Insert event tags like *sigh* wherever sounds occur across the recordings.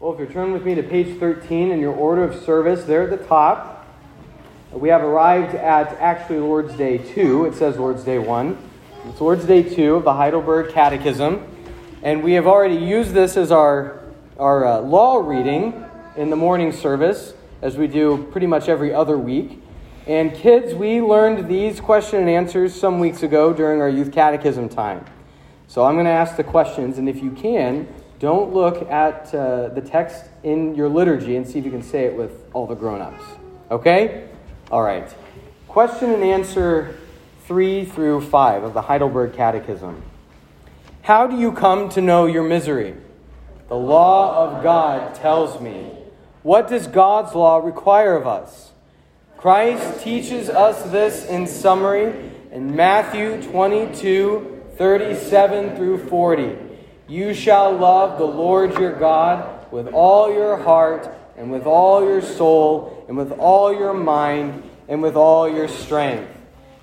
Well, if you turn with me to page 13 in your order of service, there at the top, we have arrived at actually Lord's Day 2. It says Lord's Day 1. It's Lord's Day 2 of the Heidelberg Catechism. And we have already used this as our, our uh, law reading in the morning service, as we do pretty much every other week. And kids, we learned these question and answers some weeks ago during our youth catechism time. So I'm going to ask the questions, and if you can, don't look at uh, the text in your liturgy and see if you can say it with all the grown ups. Okay? All right. Question and answer 3 through 5 of the Heidelberg Catechism. How do you come to know your misery? The law of God tells me. What does God's law require of us? Christ teaches us this in summary in Matthew 22 37 through 40. You shall love the Lord your God with all your heart, and with all your soul, and with all your mind, and with all your strength.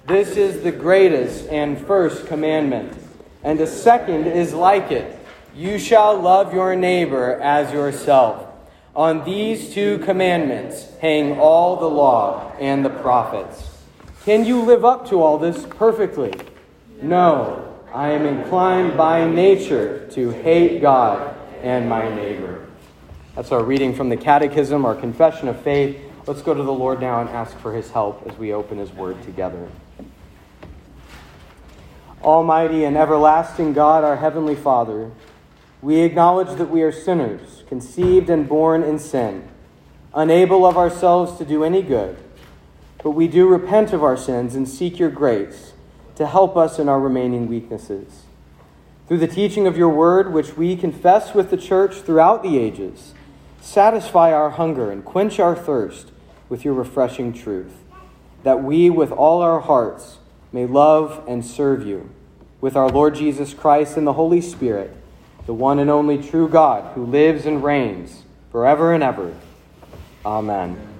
This is the greatest and first commandment. And the second is like it You shall love your neighbor as yourself. On these two commandments hang all the law and the prophets. Can you live up to all this perfectly? No. I am inclined by nature to hate God and my neighbor. That's our reading from the Catechism, our confession of faith. Let's go to the Lord now and ask for his help as we open his word together. Almighty and everlasting God, our heavenly Father, we acknowledge that we are sinners, conceived and born in sin, unable of ourselves to do any good. But we do repent of our sins and seek your grace to help us in our remaining weaknesses. Through the teaching of your word, which we confess with the church throughout the ages, satisfy our hunger and quench our thirst with your refreshing truth, that we, with all our hearts, may love and serve you, with our Lord Jesus Christ and the Holy Spirit, the one and only true God who lives and reigns forever and ever. Amen.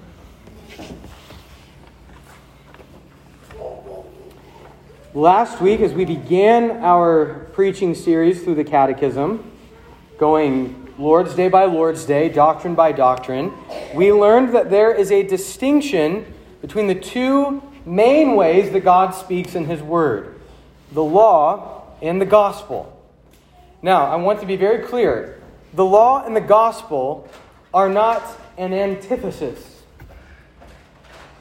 Last week, as we began our preaching series through the Catechism, going Lord's Day by Lord's Day, doctrine by doctrine, we learned that there is a distinction between the two main ways that God speaks in His Word the law and the gospel. Now, I want to be very clear the law and the gospel are not an antithesis,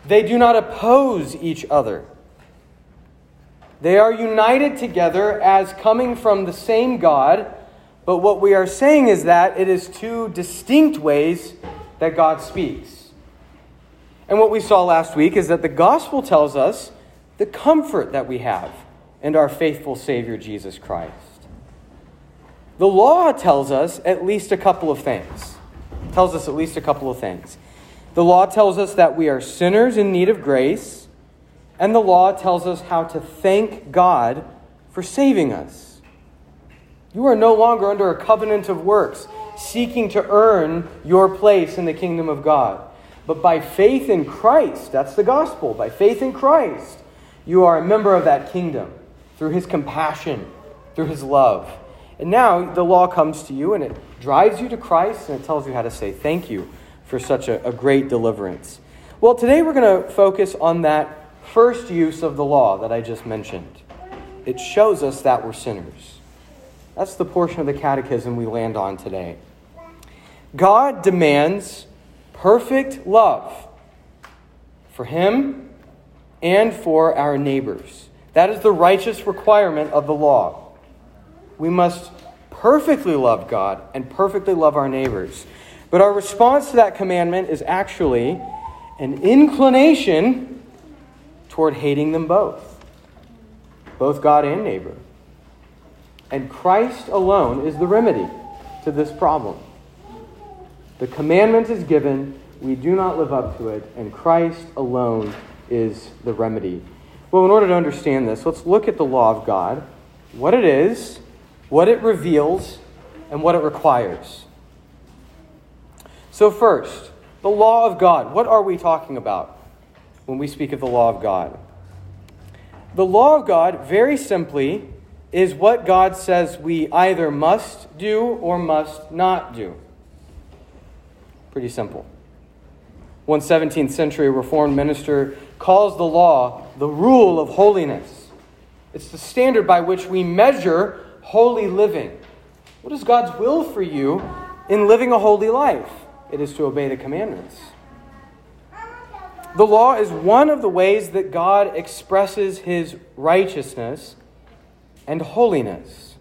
they do not oppose each other. They are united together as coming from the same God, but what we are saying is that it is two distinct ways that God speaks. And what we saw last week is that the gospel tells us the comfort that we have in our faithful Savior Jesus Christ. The law tells us at least a couple of things. Tells us at least a couple of things. The law tells us that we are sinners in need of grace and the law tells us how to thank God for saving us. You are no longer under a covenant of works, seeking to earn your place in the kingdom of God. But by faith in Christ, that's the gospel, by faith in Christ, you are a member of that kingdom through his compassion, through his love. And now the law comes to you and it drives you to Christ and it tells you how to say thank you for such a, a great deliverance. Well, today we're going to focus on that first use of the law that I just mentioned. It shows us that we're sinners. That's the portion of the catechism we land on today. God demands perfect love for Him and for our neighbors. That is the righteous requirement of the law. We must perfectly love God and perfectly love our neighbors. But our response to that commandment is actually an inclination toward hating them both, both God and neighbor. And Christ alone is the remedy to this problem. The commandment is given, we do not live up to it, and Christ alone is the remedy. Well, in order to understand this, let's look at the law of God, what it is, what it reveals, and what it requires. So, first, the law of God. What are we talking about? When we speak of the law of God. The law of God, very simply, is what God says we either must do or must not do. Pretty simple. One 17th century Reformed minister calls the law the rule of holiness. It's the standard by which we measure holy living. What is God's will for you in living a holy life? It is to obey the commandments. The law is one of the ways that God expresses his righteousness and holiness.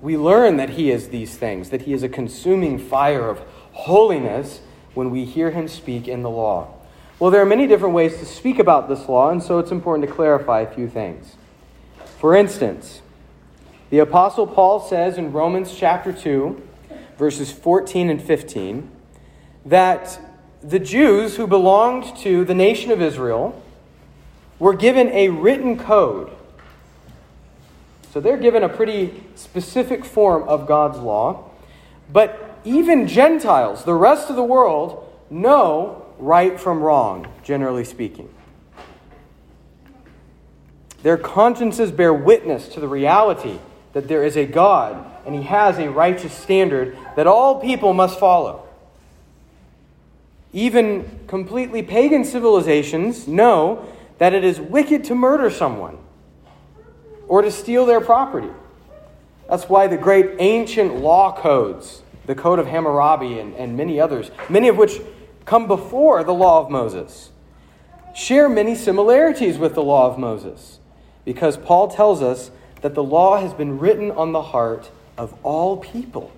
We learn that he is these things, that he is a consuming fire of holiness when we hear him speak in the law. Well, there are many different ways to speak about this law, and so it's important to clarify a few things. For instance, the Apostle Paul says in Romans chapter 2, verses 14 and 15, that the Jews who belonged to the nation of Israel were given a written code. So they're given a pretty specific form of God's law. But even Gentiles, the rest of the world, know right from wrong, generally speaking. Their consciences bear witness to the reality that there is a God and he has a righteous standard that all people must follow. Even completely pagan civilizations know that it is wicked to murder someone or to steal their property. That's why the great ancient law codes, the Code of Hammurabi and, and many others, many of which come before the law of Moses, share many similarities with the law of Moses. Because Paul tells us that the law has been written on the heart of all people.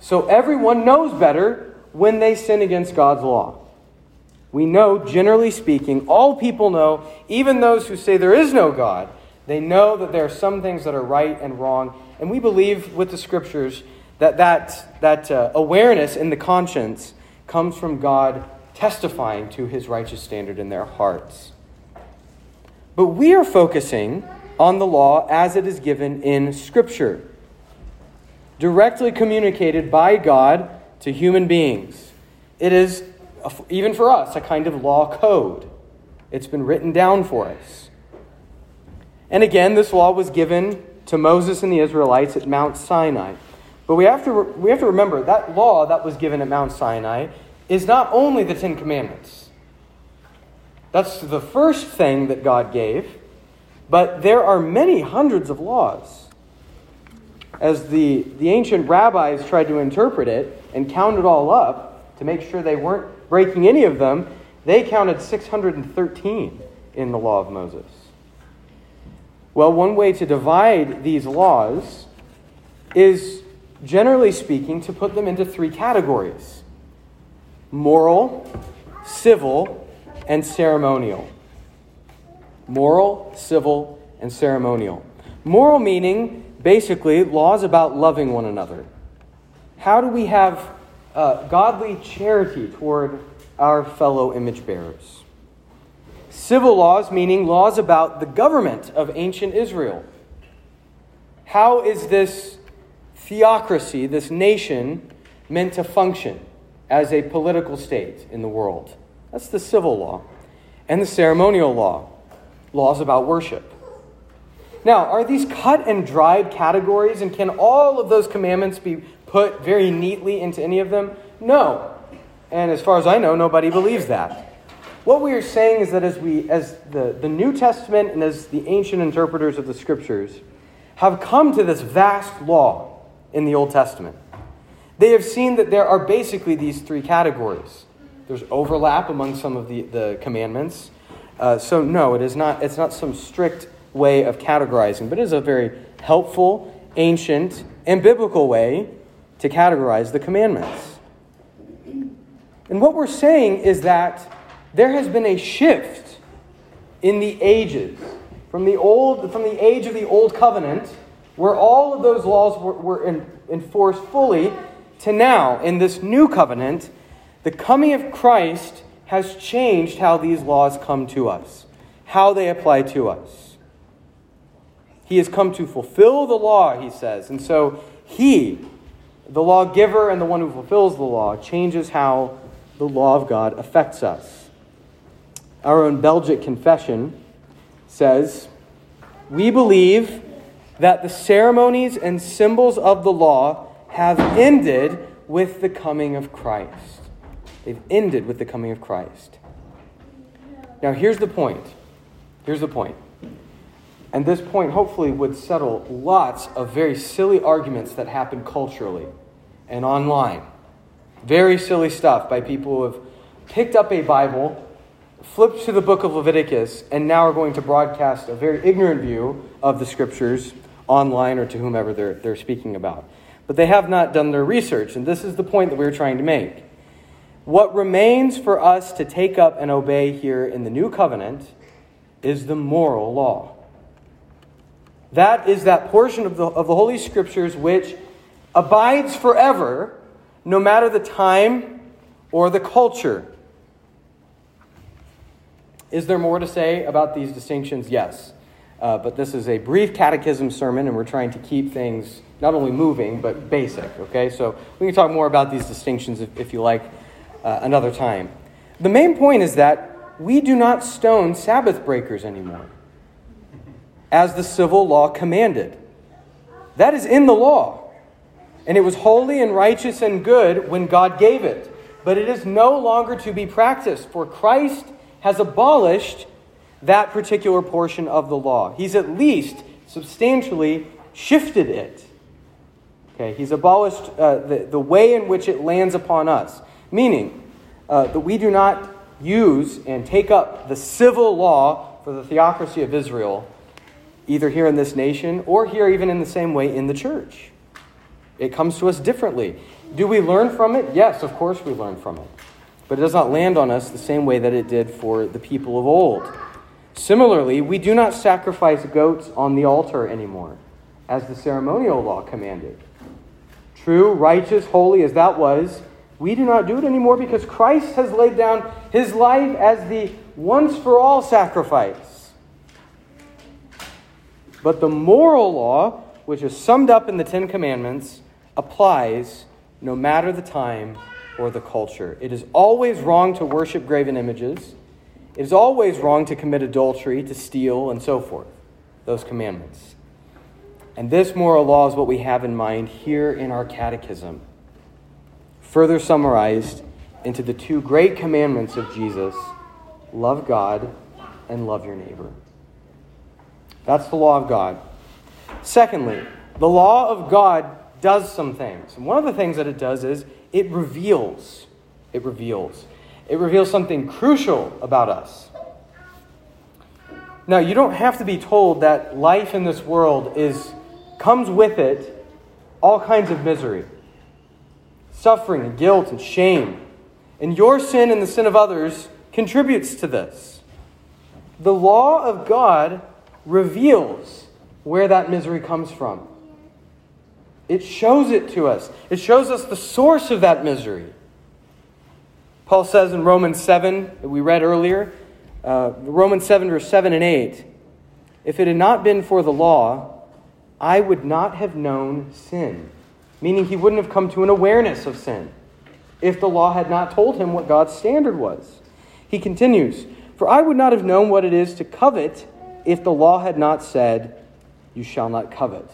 So everyone knows better when they sin against God's law. We know, generally speaking, all people know, even those who say there is no God, they know that there are some things that are right and wrong. And we believe with the scriptures that that, that uh, awareness in the conscience comes from God testifying to his righteous standard in their hearts. But we are focusing on the law as it is given in Scripture, directly communicated by God to human beings. It is, even for us, a kind of law code. It's been written down for us. And again, this law was given to Moses and the Israelites at Mount Sinai. But we have to, we have to remember that law that was given at Mount Sinai is not only the Ten Commandments. That's the first thing that God gave, but there are many hundreds of laws. As the, the ancient rabbis tried to interpret it, and counted all up to make sure they weren't breaking any of them, they counted 613 in the law of Moses. Well, one way to divide these laws is, generally speaking, to put them into three categories moral, civil, and ceremonial. Moral, civil, and ceremonial. Moral meaning basically laws about loving one another how do we have uh, godly charity toward our fellow image bearers? Civil laws, meaning laws about the government of ancient Israel. How is this theocracy, this nation, meant to function as a political state in the world? That's the civil law. And the ceremonial law, laws about worship. Now, are these cut and dried categories, and can all of those commandments be put very neatly into any of them? No. And as far as I know, nobody believes that. What we are saying is that as we as the, the New Testament and as the ancient interpreters of the scriptures have come to this vast law in the Old Testament, they have seen that there are basically these three categories. There's overlap among some of the, the commandments. Uh, so no, it is not it's not some strict way of categorizing, but it is a very helpful, ancient, and biblical way to categorize the commandments. And what we're saying is that there has been a shift in the ages from the old from the age of the old covenant where all of those laws were, were in, enforced fully to now in this new covenant the coming of Christ has changed how these laws come to us how they apply to us he has come to fulfill the law he says and so he the lawgiver and the one who fulfills the law changes how the law of God affects us. Our own Belgic confession says, We believe that the ceremonies and symbols of the law have ended with the coming of Christ. They've ended with the coming of Christ. Now, here's the point. Here's the point. And this point hopefully would settle lots of very silly arguments that happen culturally and online. Very silly stuff by people who have picked up a Bible, flipped to the book of Leviticus, and now are going to broadcast a very ignorant view of the scriptures online or to whomever they're, they're speaking about. But they have not done their research, and this is the point that we're trying to make. What remains for us to take up and obey here in the new covenant is the moral law. That is that portion of the, of the Holy Scriptures which abides forever, no matter the time or the culture. Is there more to say about these distinctions? Yes. Uh, but this is a brief catechism sermon, and we're trying to keep things not only moving, but basic, okay? So we can talk more about these distinctions if, if you like uh, another time. The main point is that we do not stone Sabbath breakers anymore, as the civil law commanded. That is in the law. And it was holy and righteous and good when God gave it. But it is no longer to be practiced, for Christ has abolished that particular portion of the law. He's at least substantially shifted it. Okay, he's abolished uh, the, the way in which it lands upon us meaning uh, that we do not use and take up the civil law for the theocracy of Israel, either here in this nation or here even in the same way in the church. It comes to us differently. Do we learn from it? Yes, of course we learn from it. But it does not land on us the same way that it did for the people of old. Similarly, we do not sacrifice goats on the altar anymore, as the ceremonial law commanded. True, righteous, holy as that was, we do not do it anymore because Christ has laid down his life as the once for all sacrifice. But the moral law, which is summed up in the Ten Commandments, applies no matter the time or the culture. It is always wrong to worship graven images. It is always wrong to commit adultery, to steal, and so forth. Those commandments. And this moral law is what we have in mind here in our catechism further summarized into the two great commandments of Jesus love God and love your neighbor. That's the law of God. Secondly, the law of God does some things. And one of the things that it does is it reveals. It reveals. It reveals something crucial about us. Now, you don't have to be told that life in this world is comes with it all kinds of misery suffering and guilt and shame. And your sin and the sin of others contributes to this. The law of God reveals where that misery comes from. It shows it to us. It shows us the source of that misery. Paul says in Romans 7, that we read earlier, uh, Romans 7, verse 7 and 8, if it had not been for the law, I would not have known sin meaning he wouldn't have come to an awareness of sin if the law had not told him what God's standard was. He continues, For I would not have known what it is to covet if the law had not said, You shall not covet.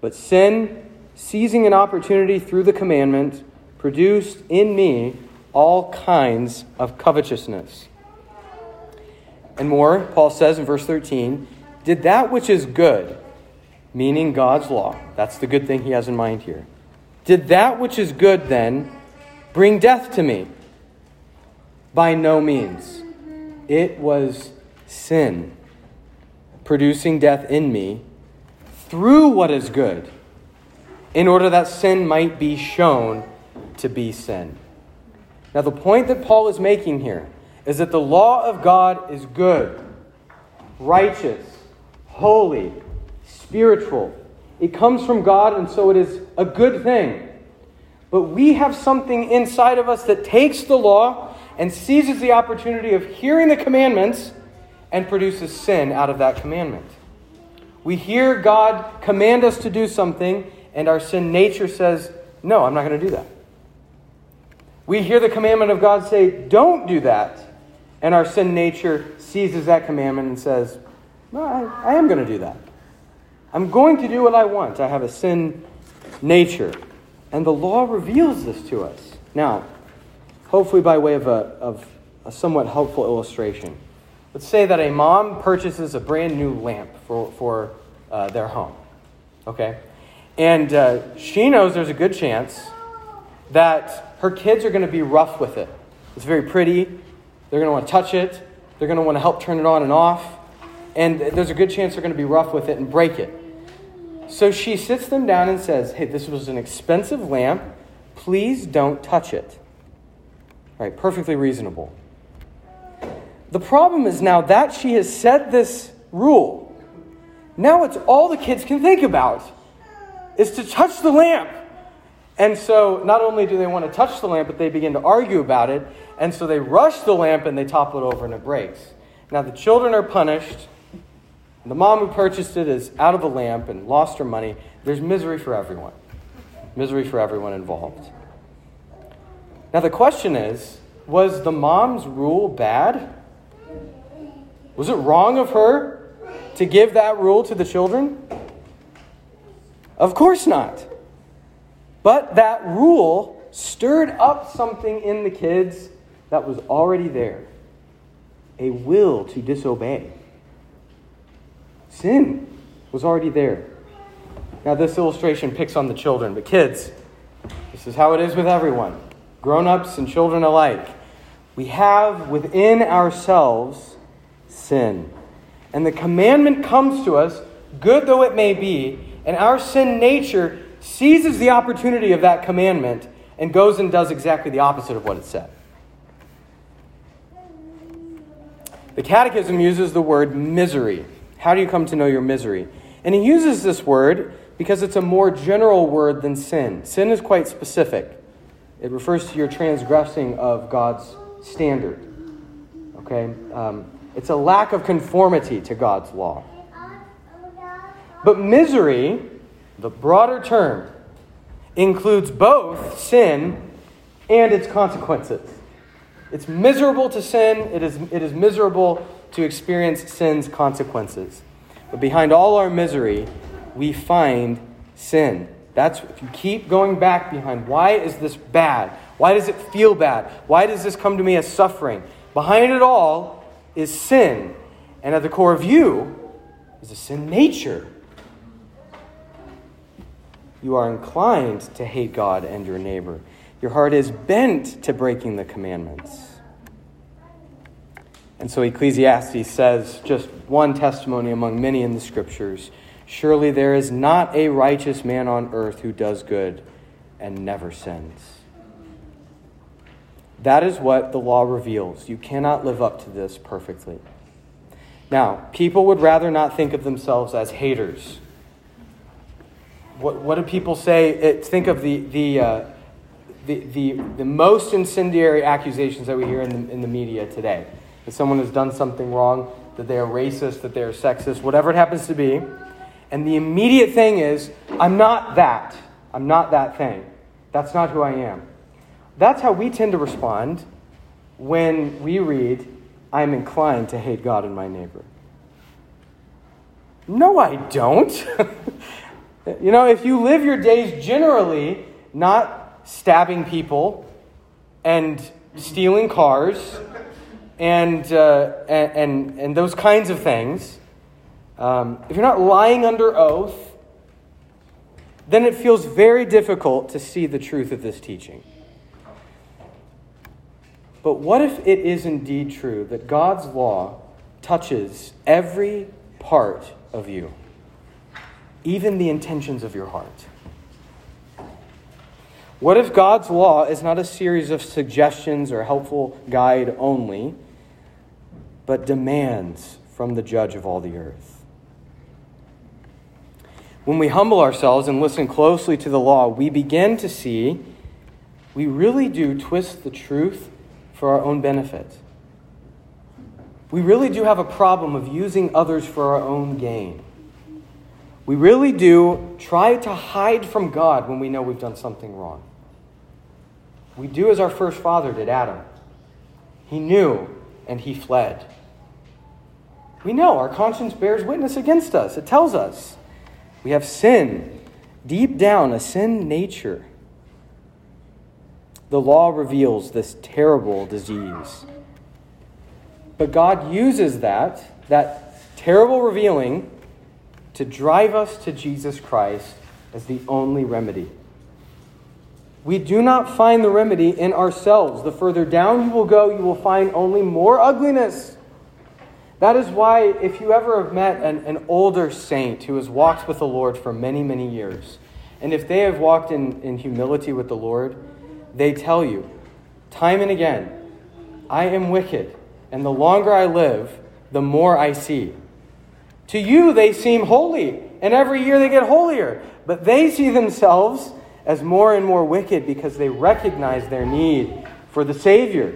But sin, seizing an opportunity through the commandment, produced in me all kinds of covetousness. And more, Paul says in verse 13, Did that which is good, meaning God's law. That's the good thing he has in mind here. Did that which is good then bring death to me? By no means. It was sin producing death in me through what is good, in order that sin might be shown to be sin. Now, the point that Paul is making here is that the law of God is good, righteous, holy, spiritual. It comes from God, and so it is a good thing. But we have something inside of us that takes the law and seizes the opportunity of hearing the commandments and produces sin out of that commandment. We hear God command us to do something, and our sin nature says, No, I'm not going to do that. We hear the commandment of God say, Don't do that. And our sin nature seizes that commandment and says, No, I, I am going to do that. I'm going to do what I want. I have a sin nature. And the law reveals this to us. Now, hopefully by way of a, of a somewhat helpful illustration. Let's say that a mom purchases a brand new lamp for, for uh, their home. Okay? And uh, she knows there's a good chance that her kids are going to be rough with it. It's very pretty. They're going to want to touch it. They're going to want to help turn it on and off. And there's a good chance they're going to be rough with it and break it. So she sits them down and says, Hey, this was an expensive lamp. Please don't touch it. Right? Perfectly reasonable. The problem is now that she has said this rule, now it's all the kids can think about is to touch the lamp. And so not only do they want to touch the lamp, but they begin to argue about it. And so they rush the lamp and they topple it over and it breaks. Now the children are punished. The mom who purchased it is out of the lamp and lost her money. There's misery for everyone. Misery for everyone involved. Now the question is was the mom's rule bad? Was it wrong of her to give that rule to the children? Of course not. But that rule stirred up something in the kids that was already there a will to disobey. Sin was already there. Now, this illustration picks on the children, but kids, this is how it is with everyone, grown ups and children alike. We have within ourselves sin. And the commandment comes to us, good though it may be, and our sin nature seizes the opportunity of that commandment and goes and does exactly the opposite of what it said. The Catechism uses the word misery. How do you come to know your misery? And he uses this word because it's a more general word than sin. Sin is quite specific, it refers to your transgressing of God's standard. Okay? Um, it's a lack of conformity to God's law. But misery the broader term includes both sin and its consequences. It's miserable to sin, it is, it is miserable to experience sin's consequences. But behind all our misery, we find sin. That's if you keep going back behind why is this bad? Why does it feel bad? Why does this come to me as suffering? Behind it all is sin. And at the core of you is a sin nature you are inclined to hate God and your neighbor. Your heart is bent to breaking the commandments. And so Ecclesiastes says, just one testimony among many in the scriptures Surely there is not a righteous man on earth who does good and never sins. That is what the law reveals. You cannot live up to this perfectly. Now, people would rather not think of themselves as haters what, what do people say? It, think of the, the, uh, the, the, the most incendiary accusations that we hear in the, in the media today. That someone has done something wrong, that they are racist, that they are sexist, whatever it happens to be. And the immediate thing is, I'm not that. I'm not that thing. That's not who I am. That's how we tend to respond when we read, I'm inclined to hate God and my neighbor. No, I don't. *laughs* You know, if you live your days generally not stabbing people and stealing cars and, uh, and, and, and, those kinds of things, um, if you're not lying under oath, then it feels very difficult to see the truth of this teaching. But what if it is indeed true that God's law touches every part of you? even the intentions of your heart? What if God's law is not a series of suggestions or helpful guide only, but demands from the judge of all the earth? When we humble ourselves and listen closely to the law, we begin to see we really do twist the truth for our own benefit. We really do have a problem of using others for our own gain. We really do try to hide from God when we know we've done something wrong. We do as our first father did, Adam. He knew and he fled. We know our conscience bears witness against us. It tells us we have sin, deep down, a sin nature. The law reveals this terrible disease. But God uses that, that terrible revealing, to drive us to Jesus Christ as the only remedy. We do not find the remedy in ourselves. The further down you will go, you will find only more ugliness. That is why, if you ever have met an, an older saint who has walked with the Lord for many, many years, and if they have walked in, in humility with the Lord, they tell you time and again, I am wicked, and the longer I live, the more I see. To you, they seem holy, and every year they get holier, but they see themselves as more and more wicked because they recognize their need for the Savior.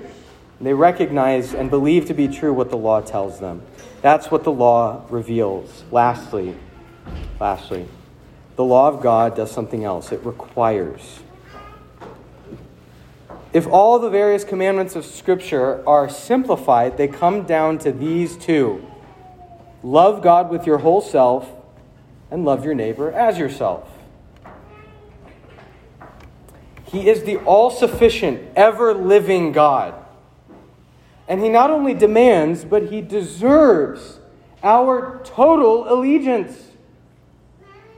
They recognize and believe to be true what the law tells them. That's what the law reveals. Lastly, lastly, the law of God does something else. It requires. If all the various commandments of Scripture are simplified, they come down to these two love God with your whole self and love your neighbor as yourself. He is the all sufficient, ever living God. And He not only demands, but He deserves our total allegiance.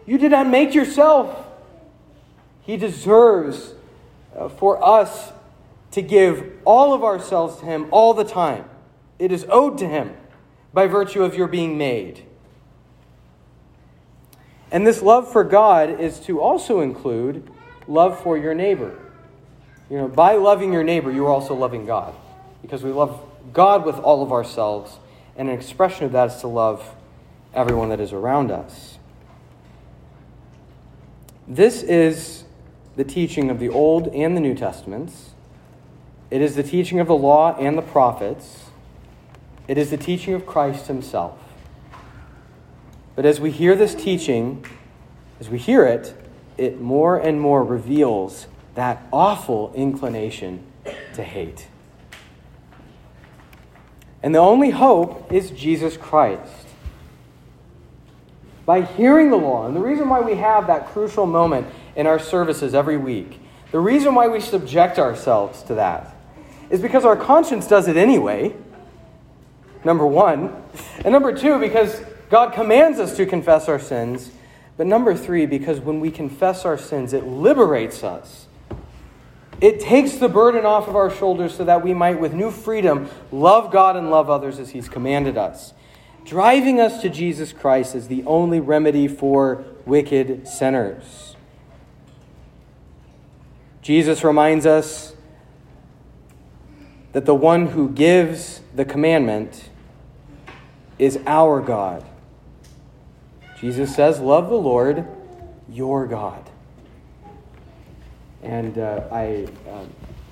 You did not make yourself. He deserves uh, for us to give all of ourselves to Him all the time. It is owed to Him by virtue of your being made. And this love for God is to also include love for your neighbor. You know, by loving your neighbor, you are also loving God. Because we love God with all of ourselves, and an expression of that is to love everyone that is around us. This is the teaching of the Old and the New Testaments. It is the teaching of the law and the prophets. It is the teaching of Christ himself. But as we hear this teaching, as we hear it, it more and more reveals that awful inclination to hate. And the only hope is Jesus Christ. By hearing the law, and the reason why we have that crucial moment in our services every week, the reason why we subject ourselves to that, is because our conscience does it anyway, number one. And number two, because God commands us to confess our sins but number three, because when we confess our sins, it liberates us. It takes the burden off of our shoulders so that we might, with new freedom, love God and love others as He's commanded us. Driving us to Jesus Christ is the only remedy for wicked sinners. Jesus reminds us that the one who gives the commandment is our God. Jesus says, Love the Lord your God. And uh, I, uh,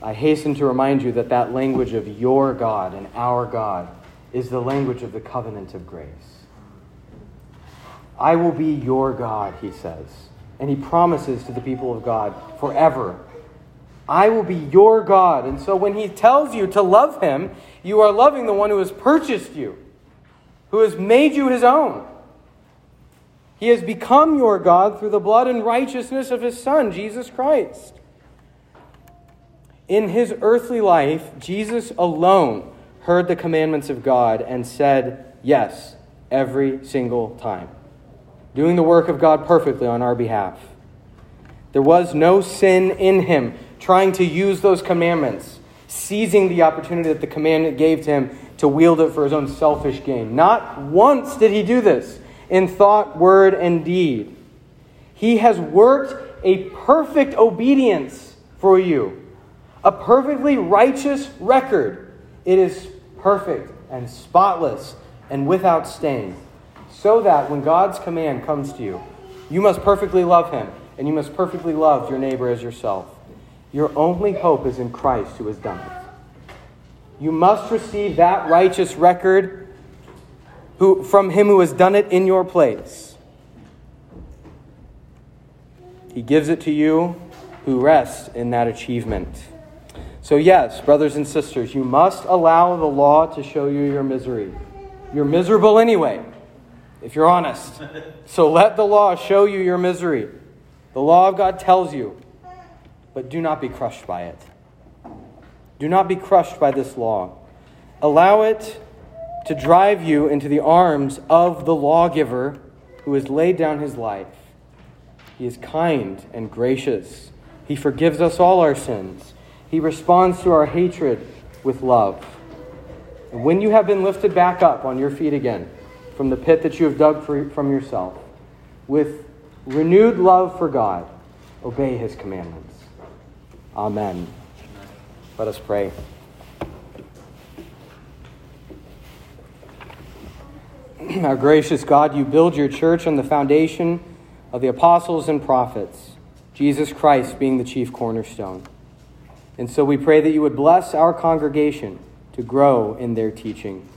I hasten to remind you that that language of your God and our God is the language of the covenant of grace. I will be your God, he says. And he promises to the people of God forever. I will be your God. And so when he tells you to love him, you are loving the one who has purchased you, who has made you his own. He has become your God through the blood and righteousness of his Son, Jesus Christ. In his earthly life, Jesus alone heard the commandments of God and said, Yes, every single time, doing the work of God perfectly on our behalf. There was no sin in him trying to use those commandments, seizing the opportunity that the commandment gave to him to wield it for his own selfish gain. Not once did he do this in thought, word, and deed. He has worked a perfect obedience for you, a perfectly righteous record. It is perfect and spotless and without stain, so that when God's command comes to you, you must perfectly love Him and you must perfectly love your neighbor as yourself. Your only hope is in Christ who has done it. You must receive that righteous record who, from him who has done it in your place. He gives it to you who rest in that achievement. So, yes, brothers and sisters, you must allow the law to show you your misery. You're miserable anyway, if you're honest. *laughs* So let the law show you your misery. The law of God tells you, but do not be crushed by it. Do not be crushed by this law. Allow it to drive you into the arms of the lawgiver who has laid down his life. He is kind and gracious. He forgives us all our sins. He responds to our hatred with love. And when you have been lifted back up on your feet again from the pit that you have dug for, from yourself, with renewed love for God, obey his commandments. Amen. Let us pray. *clears throat* Our gracious God, you build your church on the foundation of the apostles and prophets, Jesus Christ being the chief cornerstone. And so we pray that you would bless our congregation to grow in their teaching.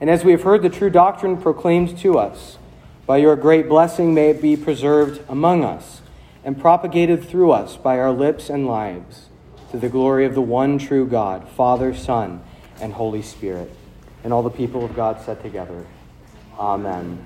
And as we have heard the true doctrine proclaimed to us, by your great blessing may it be preserved among us and propagated through us by our lips and lives to the glory of the one true God, Father, Son, and Holy Spirit. And all the people of God said together, Amen.